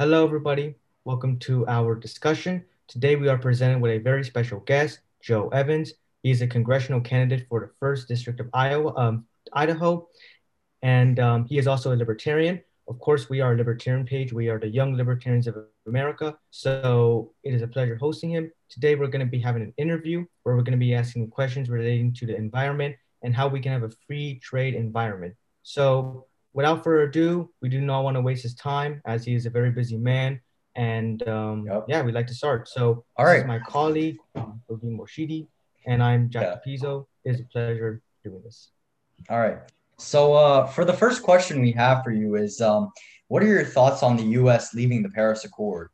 Hello, everybody. Welcome to our discussion. Today, we are presented with a very special guest, Joe Evans. He is a congressional candidate for the first district of Iowa, um, Idaho, and um, he is also a libertarian. Of course, we are a libertarian page. We are the Young Libertarians of America. So it is a pleasure hosting him. Today, we're going to be having an interview where we're going to be asking questions relating to the environment and how we can have a free trade environment. So without further ado, we do not want to waste his time as he is a very busy man. And um, yep. yeah, we'd like to start. So all right, my colleague, um, Morshidi, and I'm Jack yeah. Pizzo. It is a pleasure doing this. All right. So uh, for the first question we have for you is, um, what are your thoughts on the U.S. leaving the Paris Accord?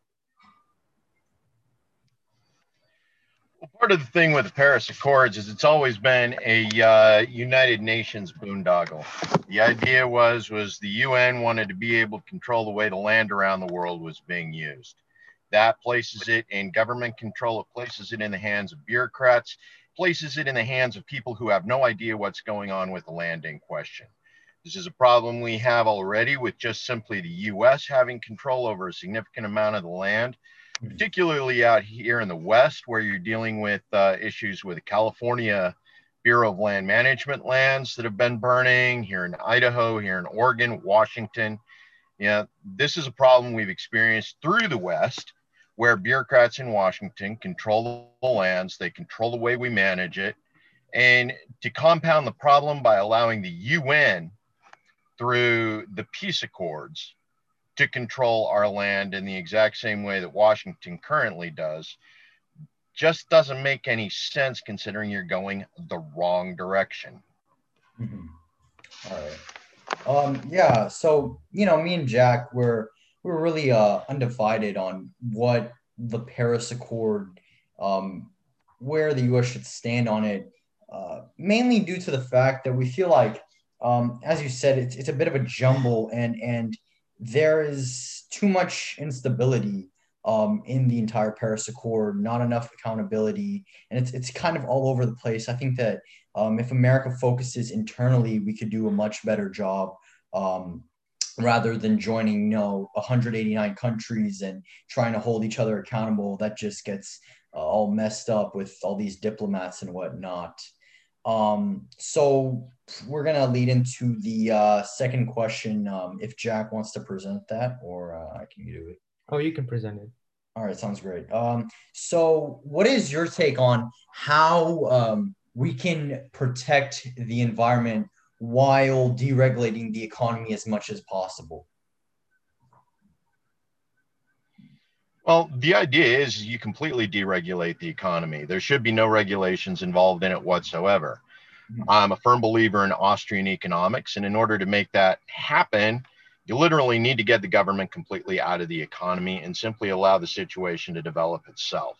Part of the thing with the Paris Accords is it's always been a uh, United Nations boondoggle. The idea was was the UN wanted to be able to control the way the land around the world was being used. That places it in government control. It places it in the hands of bureaucrats. Places it in the hands of people who have no idea what's going on with the land in question. This is a problem we have already with just simply the U.S. having control over a significant amount of the land particularly out here in the West, where you're dealing with uh, issues with California Bureau of Land Management lands that have been burning, here in Idaho, here in Oregon, Washington. Yeah, this is a problem we've experienced through the West, where bureaucrats in Washington control the lands, they control the way we manage it. And to compound the problem by allowing the UN through the peace accords to control our land in the exact same way that Washington currently does just doesn't make any sense considering you're going the wrong direction. Mm-hmm. All right. Um, yeah. So, you know, me and Jack were, we're really uh, undivided on what the Paris Accord, um, where the U.S. should stand on it, uh, mainly due to the fact that we feel like, um, as you said, it's, it's a bit of a jumble and, and there is too much instability um, in the entire Paris Accord, not enough accountability, and it's it's kind of all over the place. I think that um, if America focuses internally, we could do a much better job um, rather than joining, you know, 189 countries and trying to hold each other accountable. That just gets uh, all messed up with all these diplomats and whatnot. Um, so we're gonna lead into the uh, second question. Um, if Jack wants to present that, or uh, I can do it. Oh, you can present it. All right, sounds great. Um, so what is your take on how um, we can protect the environment while deregulating the economy as much as possible? Well, the idea is you completely deregulate the economy. There should be no regulations involved in it whatsoever. Mm-hmm. I'm a firm believer in Austrian economics. And in order to make that happen, you literally need to get the government completely out of the economy and simply allow the situation to develop itself.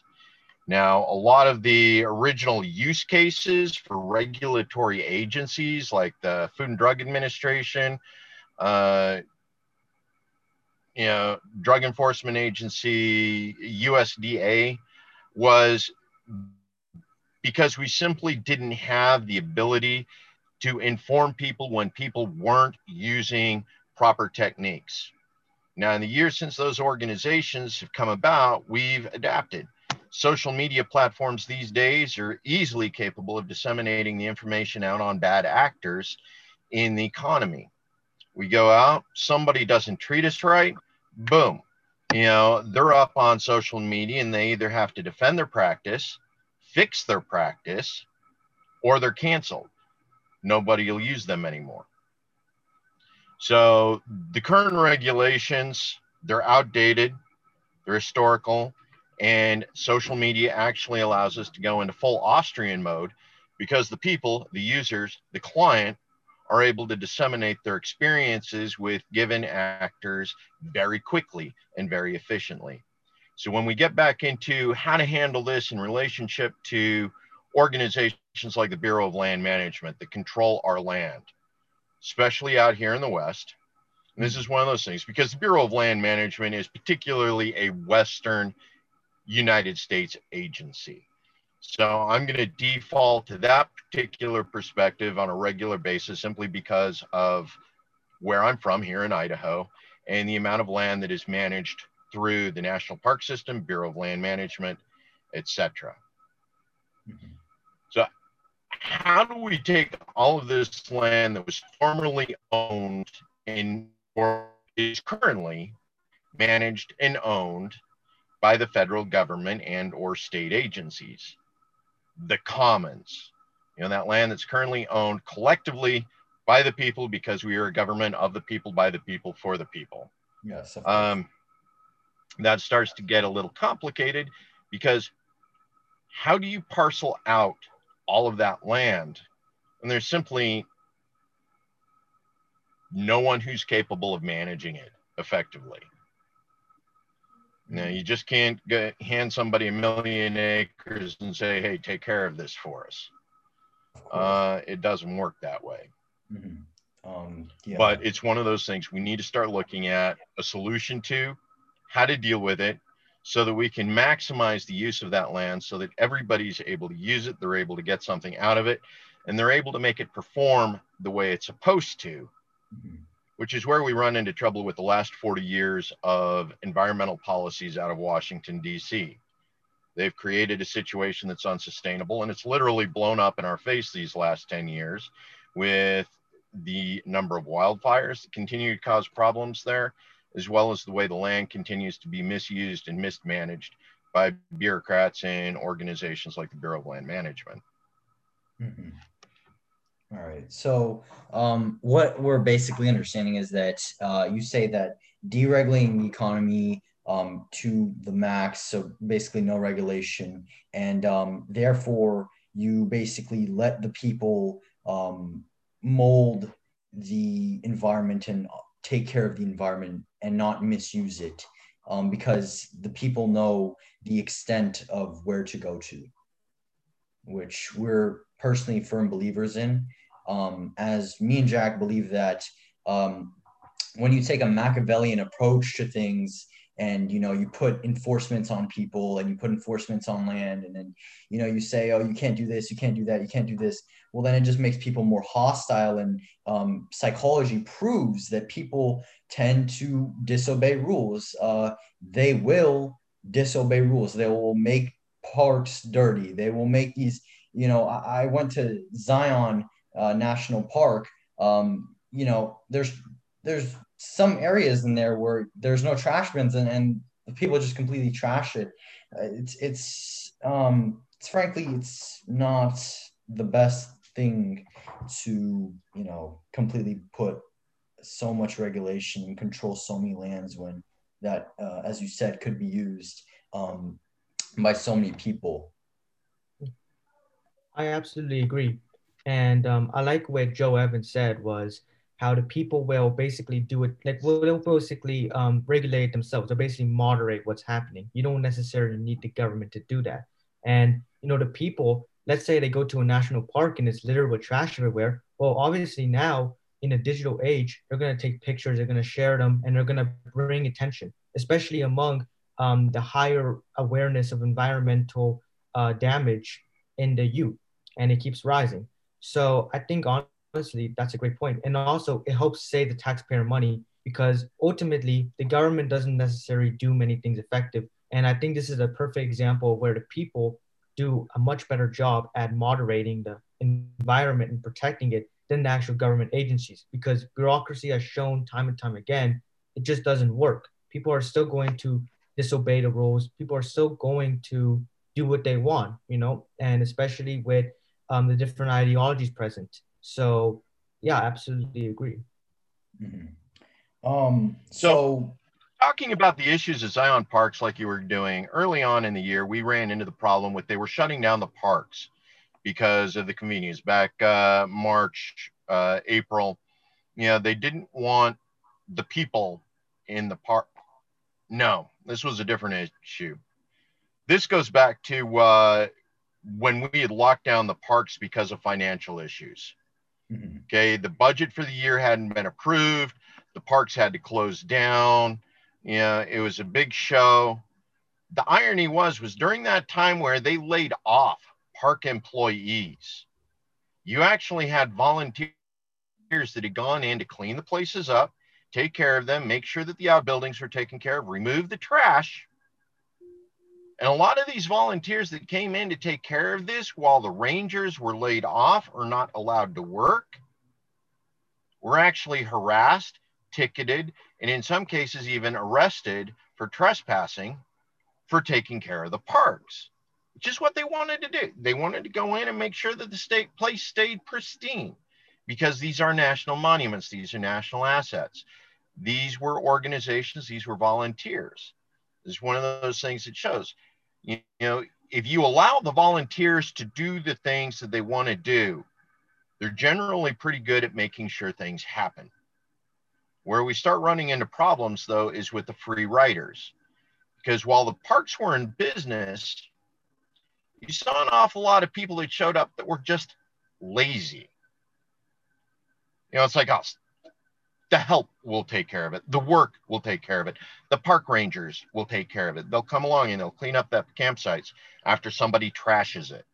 Now, a lot of the original use cases for regulatory agencies like the Food and Drug Administration, uh, you know, Drug Enforcement Agency, USDA, was because we simply didn't have the ability to inform people when people weren't using proper techniques. Now, in the years since those organizations have come about, we've adapted. Social media platforms these days are easily capable of disseminating the information out on bad actors in the economy. We go out, somebody doesn't treat us right, boom. You know, they're up on social media and they either have to defend their practice, fix their practice, or they're canceled. Nobody will use them anymore. So the current regulations, they're outdated, they're historical, and social media actually allows us to go into full Austrian mode because the people, the users, the client are able to disseminate their experiences with given actors very quickly and very efficiently. So when we get back into how to handle this in relationship to organizations like the Bureau of Land Management that control our land, especially out here in the West, and this is one of those things because the Bureau of Land Management is particularly a Western United States agency. So I'm going to default to that particular perspective on a regular basis simply because of where I'm from here in Idaho and the amount of land that is managed through the National Park System, Bureau of Land Management, etc. So, how do we take all of this land that was formerly owned and or is currently managed and owned by the federal government and or state agencies? The commons, you know, that land that's currently owned collectively by the people because we are a government of the people, by the people, for the people. Yes. Um, that starts to get a little complicated because how do you parcel out all of that land? And there's simply no one who's capable of managing it effectively. Now, you just can't get, hand somebody a million acres and say, hey, take care of this for us. Uh, it doesn't work that way. Mm-hmm. Um, yeah. But it's one of those things we need to start looking at a solution to, how to deal with it, so that we can maximize the use of that land so that everybody's able to use it, they're able to get something out of it, and they're able to make it perform the way it's supposed to, mm-hmm. Which is where we run into trouble with the last 40 years of environmental policies out of Washington, D.C. They've created a situation that's unsustainable, and it's literally blown up in our face these last 10 years with the number of wildfires that continue to cause problems there, as well as the way the land continues to be misused and mismanaged by bureaucrats and organizations like the Bureau of Land Management. Mm-hmm. All right. So, um, what we're basically understanding is that uh, you say that deregulating the economy um, to the max, so basically no regulation, and um, therefore you basically let the people um, mold the environment and take care of the environment and not misuse it um, because the people know the extent of where to go to, which we're personally firm believers in. Um, as me and Jack believe that um, when you take a Machiavellian approach to things and you know you put enforcements on people and you put enforcements on land and then you know you say oh you can't do this you can't do that you can't do this well then it just makes people more hostile and um, psychology proves that people tend to disobey rules. Uh, they will disobey rules. They will make parks dirty. They will make these you know i, I went to zion uh, national park um, you know there's there's some areas in there where there's no trash bins and, and people just completely trash it. Uh, it's it's um it's frankly it's not the best thing to you know completely put so much regulation and control so many lands when that uh, as you said could be used um, by so many people i absolutely agree and um, i like what joe evans said was how the people will basically do it, like will basically um, regulate themselves or basically moderate what's happening. You don't necessarily need the government to do that. And you know, the people, let's say they go to a national park and it's littered with trash everywhere. Well, obviously now in a digital age, they're gonna take pictures, they're gonna share them, and they're gonna bring attention, especially among um, the higher awareness of environmental uh, damage in the youth, and it keeps rising. So I think honestly, that's a great point. And also, it helps save the taxpayer money because ultimately the government doesn't necessarily do many things effective. And I think this is a perfect example where the people do a much better job at moderating the environment and protecting it than the actual government agencies because bureaucracy has shown time and time again it just doesn't work. People are still going to disobey the rules. People are still going to do what they want, you know, and especially with um, the different ideologies present. So yeah, absolutely agree. Mm-hmm. Um, so, talking about the issues of Zion parks, like you were doing early on in the year, we ran into the problem with they were shutting down the parks because of the convenience. Back uh, March, uh, April, you know, they didn't want the people in the park. No, this was a different issue. This goes back to uh, when we had locked down the parks because of financial issues. Mm-hmm. Okay, the budget for the year hadn't been approved. The parks had to close down. Yeah, it was a big show. The irony was was during that time where they laid off park employees, you actually had volunteers that had gone in to clean the places up, take care of them, make sure that the outbuildings are taken care of, remove the trash. And a lot of these volunteers that came in to take care of this while the rangers were laid off or not allowed to work were actually harassed, ticketed, and in some cases even arrested for trespassing for taking care of the parks. Just what they wanted to do. They wanted to go in and make sure that the state place stayed pristine because these are national monuments, these are national assets. These were organizations, these were volunteers. Is one of those things that shows, you, know, if you allow the volunteers to do the things that they want to do, they're generally pretty good at making sure things happen. Where we start running into problems, though, is with the free riders. Because while the parks were in business, you saw an awful lot of people that showed up that were just lazy. You know, it's like us. The help will take care of it. The work will take care of it. The park rangers will take care of it. They'll come along and they'll clean up that campsites after somebody trashes it.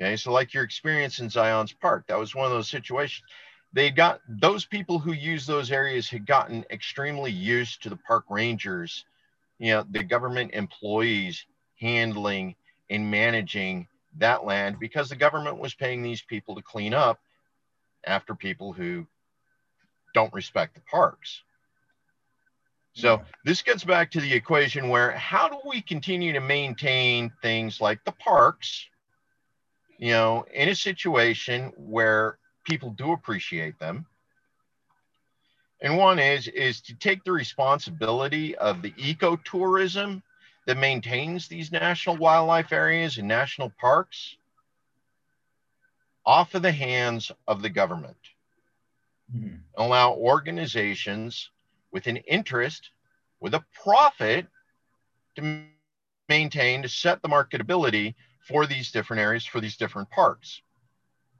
Okay, so like your experience in Zion's Park, that was one of those situations they got those people who use those areas had gotten extremely used to the park rangers, you know, the government employees handling and managing that land because the government was paying these people to clean up after people who don't respect the parks. So this gets back to the equation where how do we continue to maintain things like the parks, you know, in a situation where people do appreciate them. And one is is to take the responsibility of the ecotourism that maintains these national wildlife areas and national parks off of the hands of the government. Mm-hmm. Allow organizations with an interest, with a profit to maintain, to set the marketability for these different areas, for these different parks.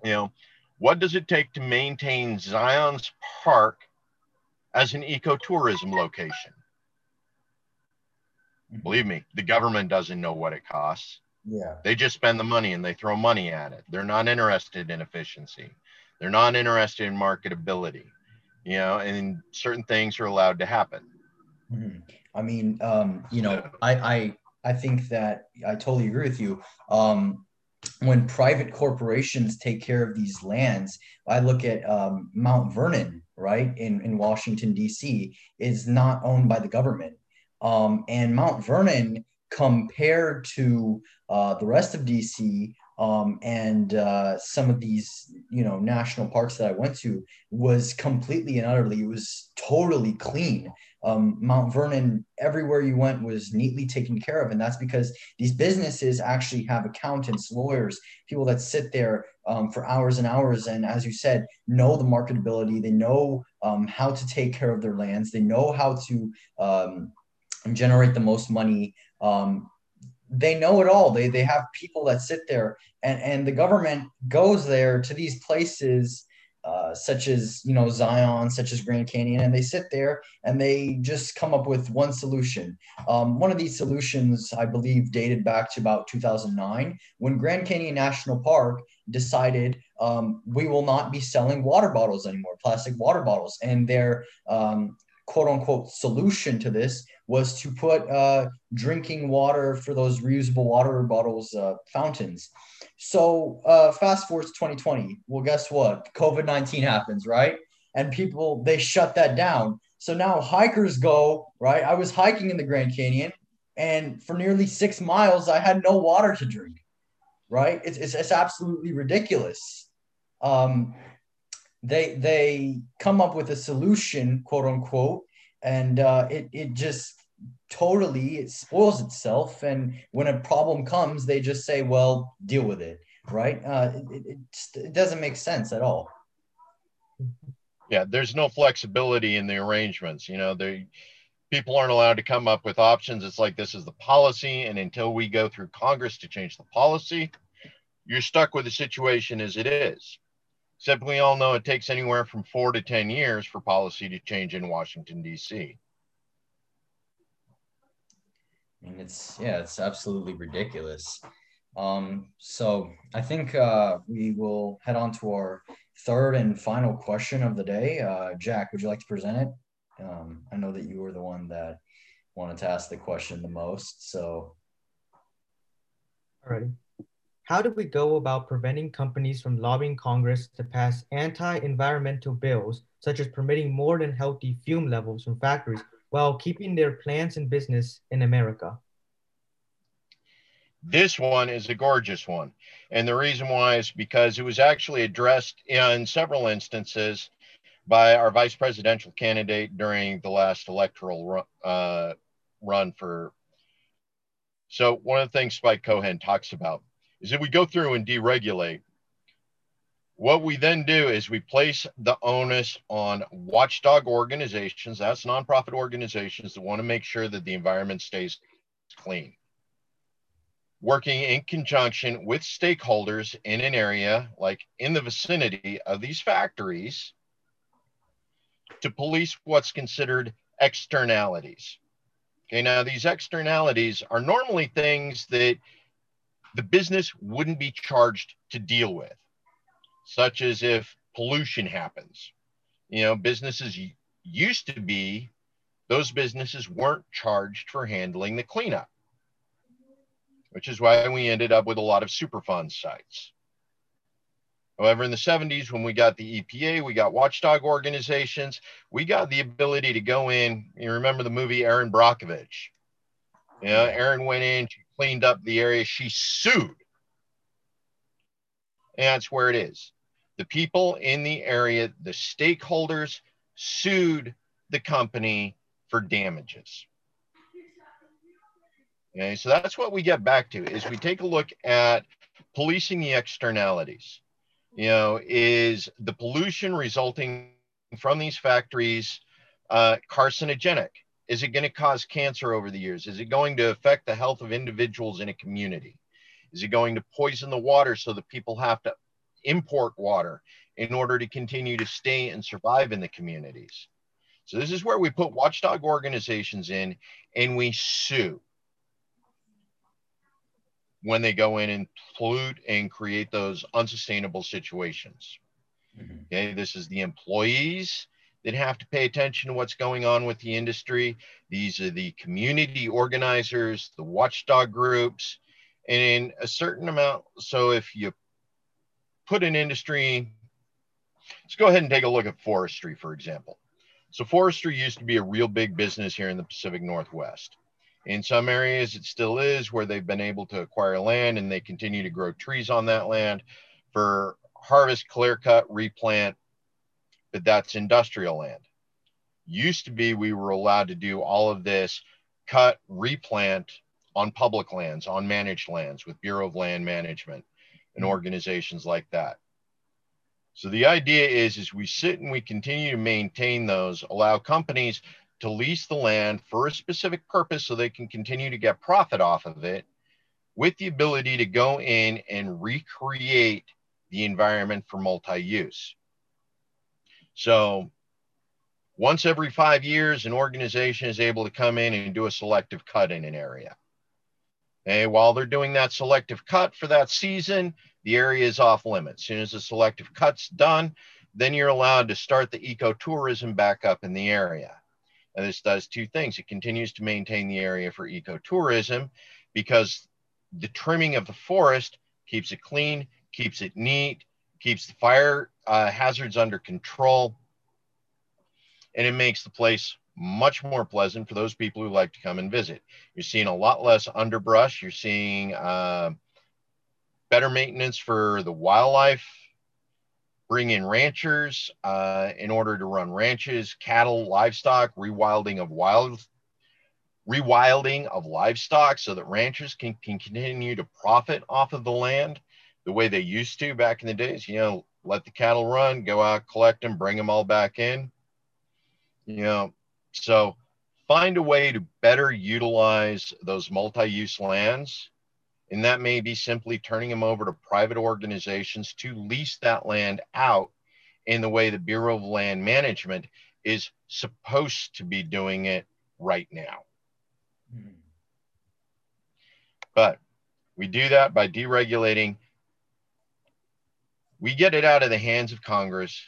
You know, what does it take to maintain Zion's Park as an ecotourism location? Mm-hmm. Believe me, the government doesn't know what it costs. Yeah. They just spend the money and they throw money at it. They're not interested in efficiency. They're not interested in marketability. You know, and certain things are allowed to happen. Mm-hmm. I mean, um, you know, I, I I think that I totally agree with you. Um, when private corporations take care of these lands, I look at um, Mount Vernon, right, in, in Washington, D.C., is not owned by the government. Um, and Mount Vernon, compared to uh, the rest of D.C., um, and uh, some of these, you know, national parks that I went to was completely and utterly, it was totally clean um, Mount Vernon, everywhere you went was neatly taken care of. And that's because these businesses actually have accountants, lawyers, people that sit there um, for hours and hours. And as you said, know the marketability, they know um, how to take care of their lands, they know how to um, generate the most money. Um, they know it all. They, they have people that sit there, and, and the government goes there to these places uh, such as you know Zion, such as Grand Canyon, and they sit there and they just come up with one solution. Um, one of these solutions, I believe, dated back to about 2009 when Grand Canyon National Park decided um, we will not be selling water bottles anymore, plastic water bottles, and their um, quote unquote solution to this was to put uh, drinking water for those reusable water bottles uh, fountains. So uh, fast forward to 2020. Well, guess what? COVID 19 happens, right? And people they shut that down. So now hikers go right. I was hiking in the Grand Canyon, and for nearly six miles, I had no water to drink. Right? It's it's, it's absolutely ridiculous. Um, they they come up with a solution, quote unquote, and uh, it it just totally it spoils itself. And when a problem comes they just say well deal with it right? Uh, it, it, it doesn't make sense at all. Yeah there's no flexibility in the arrangements you know they people aren't allowed to come up with options. It's like this is the policy and until we go through congress to change the policy you're stuck with the situation as it is except we all know it takes anywhere from four to ten years for policy to change in washington d.c and it's yeah, it's absolutely ridiculous. Um, so I think uh, we will head on to our third and final question of the day. Uh, Jack, would you like to present it? Um, I know that you were the one that wanted to ask the question the most. So, alrighty. How do we go about preventing companies from lobbying Congress to pass anti-environmental bills, such as permitting more than healthy fume levels from factories, while keeping their plants and business in America? This one is a gorgeous one. And the reason why is because it was actually addressed in several instances by our vice presidential candidate during the last electoral run, uh, run for. So, one of the things Spike Cohen talks about is that we go through and deregulate. What we then do is we place the onus on watchdog organizations, that's nonprofit organizations that want to make sure that the environment stays clean working in conjunction with stakeholders in an area like in the vicinity of these factories to police what's considered externalities. Okay, now these externalities are normally things that the business wouldn't be charged to deal with, such as if pollution happens. You know, businesses used to be, those businesses weren't charged for handling the cleanup which is why we ended up with a lot of Superfund sites. However, in the 70s, when we got the EPA, we got watchdog organizations, we got the ability to go in. You remember the movie Erin Brockovich? Yeah, Erin went in, she cleaned up the area, she sued. And that's where it is. The people in the area, the stakeholders sued the company for damages. Okay, so that's what we get back to is we take a look at policing the externalities. You know, is the pollution resulting from these factories uh, carcinogenic? Is it going to cause cancer over the years? Is it going to affect the health of individuals in a community? Is it going to poison the water so that people have to import water in order to continue to stay and survive in the communities? So this is where we put watchdog organizations in and we sue when they go in and pollute and create those unsustainable situations. Mm-hmm. Okay, this is the employees that have to pay attention to what's going on with the industry. These are the community organizers, the watchdog groups, and in a certain amount. So if you put an industry, let's go ahead and take a look at forestry, for example. So forestry used to be a real big business here in the Pacific Northwest. In some areas, it still is where they've been able to acquire land and they continue to grow trees on that land for harvest, clear cut, replant, but that's industrial land. Used to be we were allowed to do all of this cut, replant on public lands, on managed lands with Bureau of Land Management and mm-hmm. organizations like that. So the idea is, is we sit and we continue to maintain those, allow companies to lease the land for a specific purpose so they can continue to get profit off of it with the ability to go in and recreate the environment for multi-use. So once every five years, an organization is able to come in and do a selective cut in an area. And while they're doing that selective cut for that season, the area is off limits. As soon as the selective cut's done, then you're allowed to start the ecotourism back up in the area. And this does two things. It continues to maintain the area for ecotourism because the trimming of the forest keeps it clean, keeps it neat, keeps the fire uh, hazards under control, and it makes the place much more pleasant for those people who like to come and visit. You're seeing a lot less underbrush. You're seeing uh, better maintenance for the wildlife bring in ranchers uh, in order to run ranches, cattle, livestock, rewilding of wild, rewilding of livestock, so that ranchers can, can continue to profit off of the land the way they used to back in the days. You know, let the cattle run, go out, collect them, bring them all back in. You know, so find a way to better utilize those multi-use lands and that may be simply turning them over to private organizations to lease that land out in the way the Bureau of Land Management is supposed to be doing it right now. Hmm. But we do that by deregulating. We get it out of the hands of Congress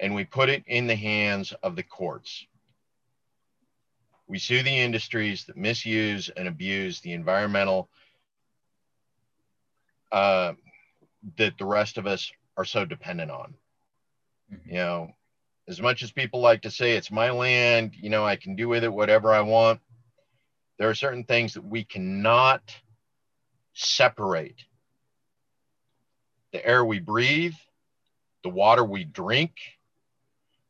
and we put it in the hands of the courts. We sue the industries that misuse and abuse the environmental uh, that the rest of us are so dependent on. Mm-hmm. You know, as much as people like to say it's my land, you know, I can do with it whatever I want, there are certain things that we cannot separate. The air we breathe, the water we drink,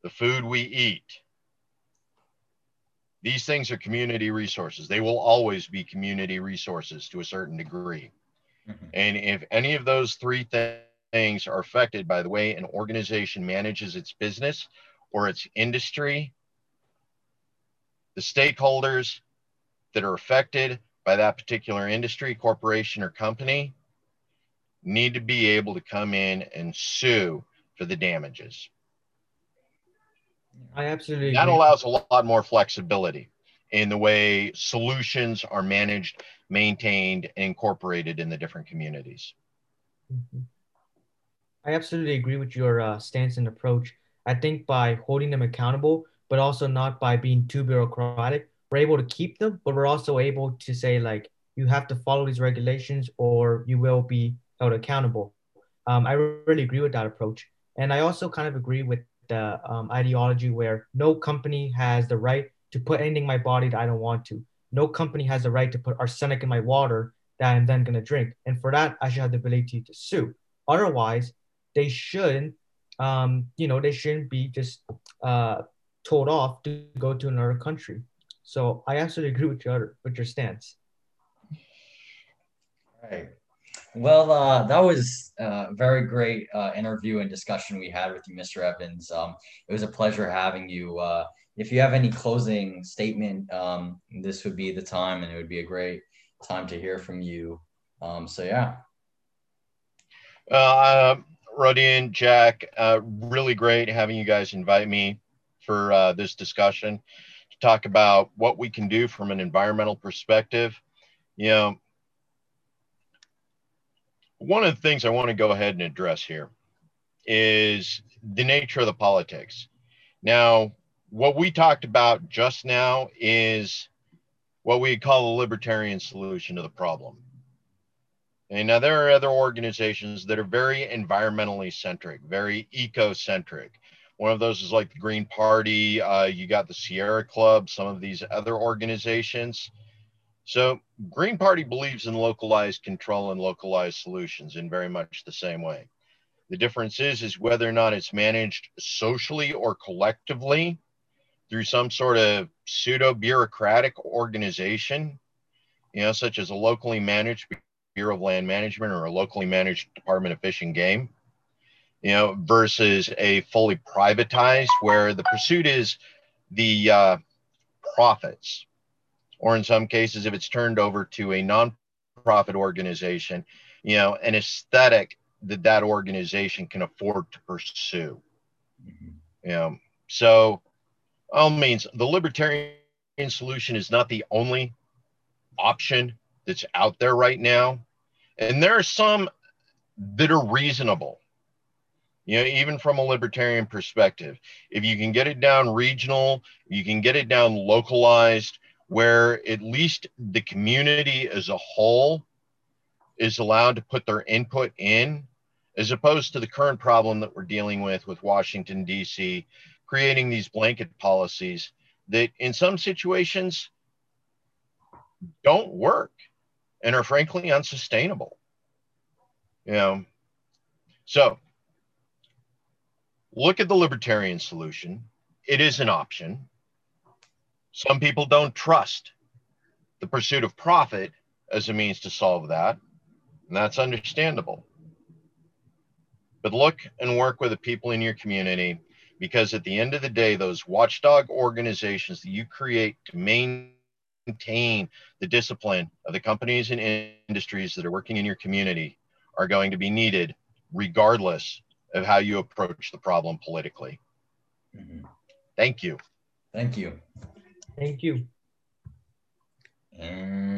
the food we eat. These things are community resources. They will always be community resources to a certain degree. Mm-hmm. And if any of those three th- things are affected by the way an organization manages its business or its industry, the stakeholders that are affected by that particular industry, corporation, or company need to be able to come in and sue for the damages. I absolutely that agree. allows a lot more flexibility in the way solutions are managed, maintained, and incorporated in the different communities. Mm-hmm. I absolutely agree with your uh, stance and approach. I think by holding them accountable, but also not by being too bureaucratic, we're able to keep them, but we're also able to say, like, you have to follow these regulations or you will be held accountable. Um, I really agree with that approach. And I also kind of agree with the um, ideology where no company has the right to put anything in my body that I don't want to. No company has the right to put arsenic in my water that I'm then going to drink. And for that, I should have the ability to sue. Otherwise, they shouldn't, um, you know, they shouldn't be just uh, told off to go to another country. So I absolutely agree with your with your stance. Right. Well, uh, that was a very great uh, interview and discussion we had with you, Mr. Evans. Um, it was a pleasure having you. Uh, if you have any closing statement, um, this would be the time, and it would be a great time to hear from you. Um, so, yeah. Uh, Rodian, Jack, uh, really great having you guys invite me for uh, this discussion to talk about what we can do from an environmental perspective. You know, one of the things I want to go ahead and address here is the nature of the politics. Now, what we talked about just now is what we call a libertarian solution to the problem. And now there are other organizations that are very environmentally centric, very eco-centric. One of those is like the Green Party. Uh, you got the Sierra Club, some of these other organizations. So Green Party believes in localized control and localized solutions in very much the same way. The difference is is whether or not it's managed socially or collectively through some sort of pseudo bureaucratic organization, you know, such as a locally managed Bureau of Land Management or a locally managed Department of Fish and Game, you know, versus a fully privatized where the pursuit is the uh, profits or in some cases, if it's turned over to a nonprofit organization, you know, an aesthetic that that organization can afford to pursue. Mm-hmm. You know, so all means the libertarian solution is not the only option that's out there right now. And there are some that are reasonable. You know, even from a libertarian perspective, if you can get it down regional, you can get it down localized, where at least the community as a whole is allowed to put their input in, as opposed to the current problem that we're dealing with with Washington, D.C., creating these blanket policies that in some situations don't work and are frankly unsustainable. You know, so look at the libertarian solution. It is an option. Some people don't trust the pursuit of profit as a means to solve that, and that's understandable. But look and work with the people in your community because at the end of the day, those watchdog organizations that you create to maintain the discipline of the companies and industries that are working in your community are going to be needed regardless of how you approach the problem politically. Mm-hmm. Thank you. Thank you. Thank you. And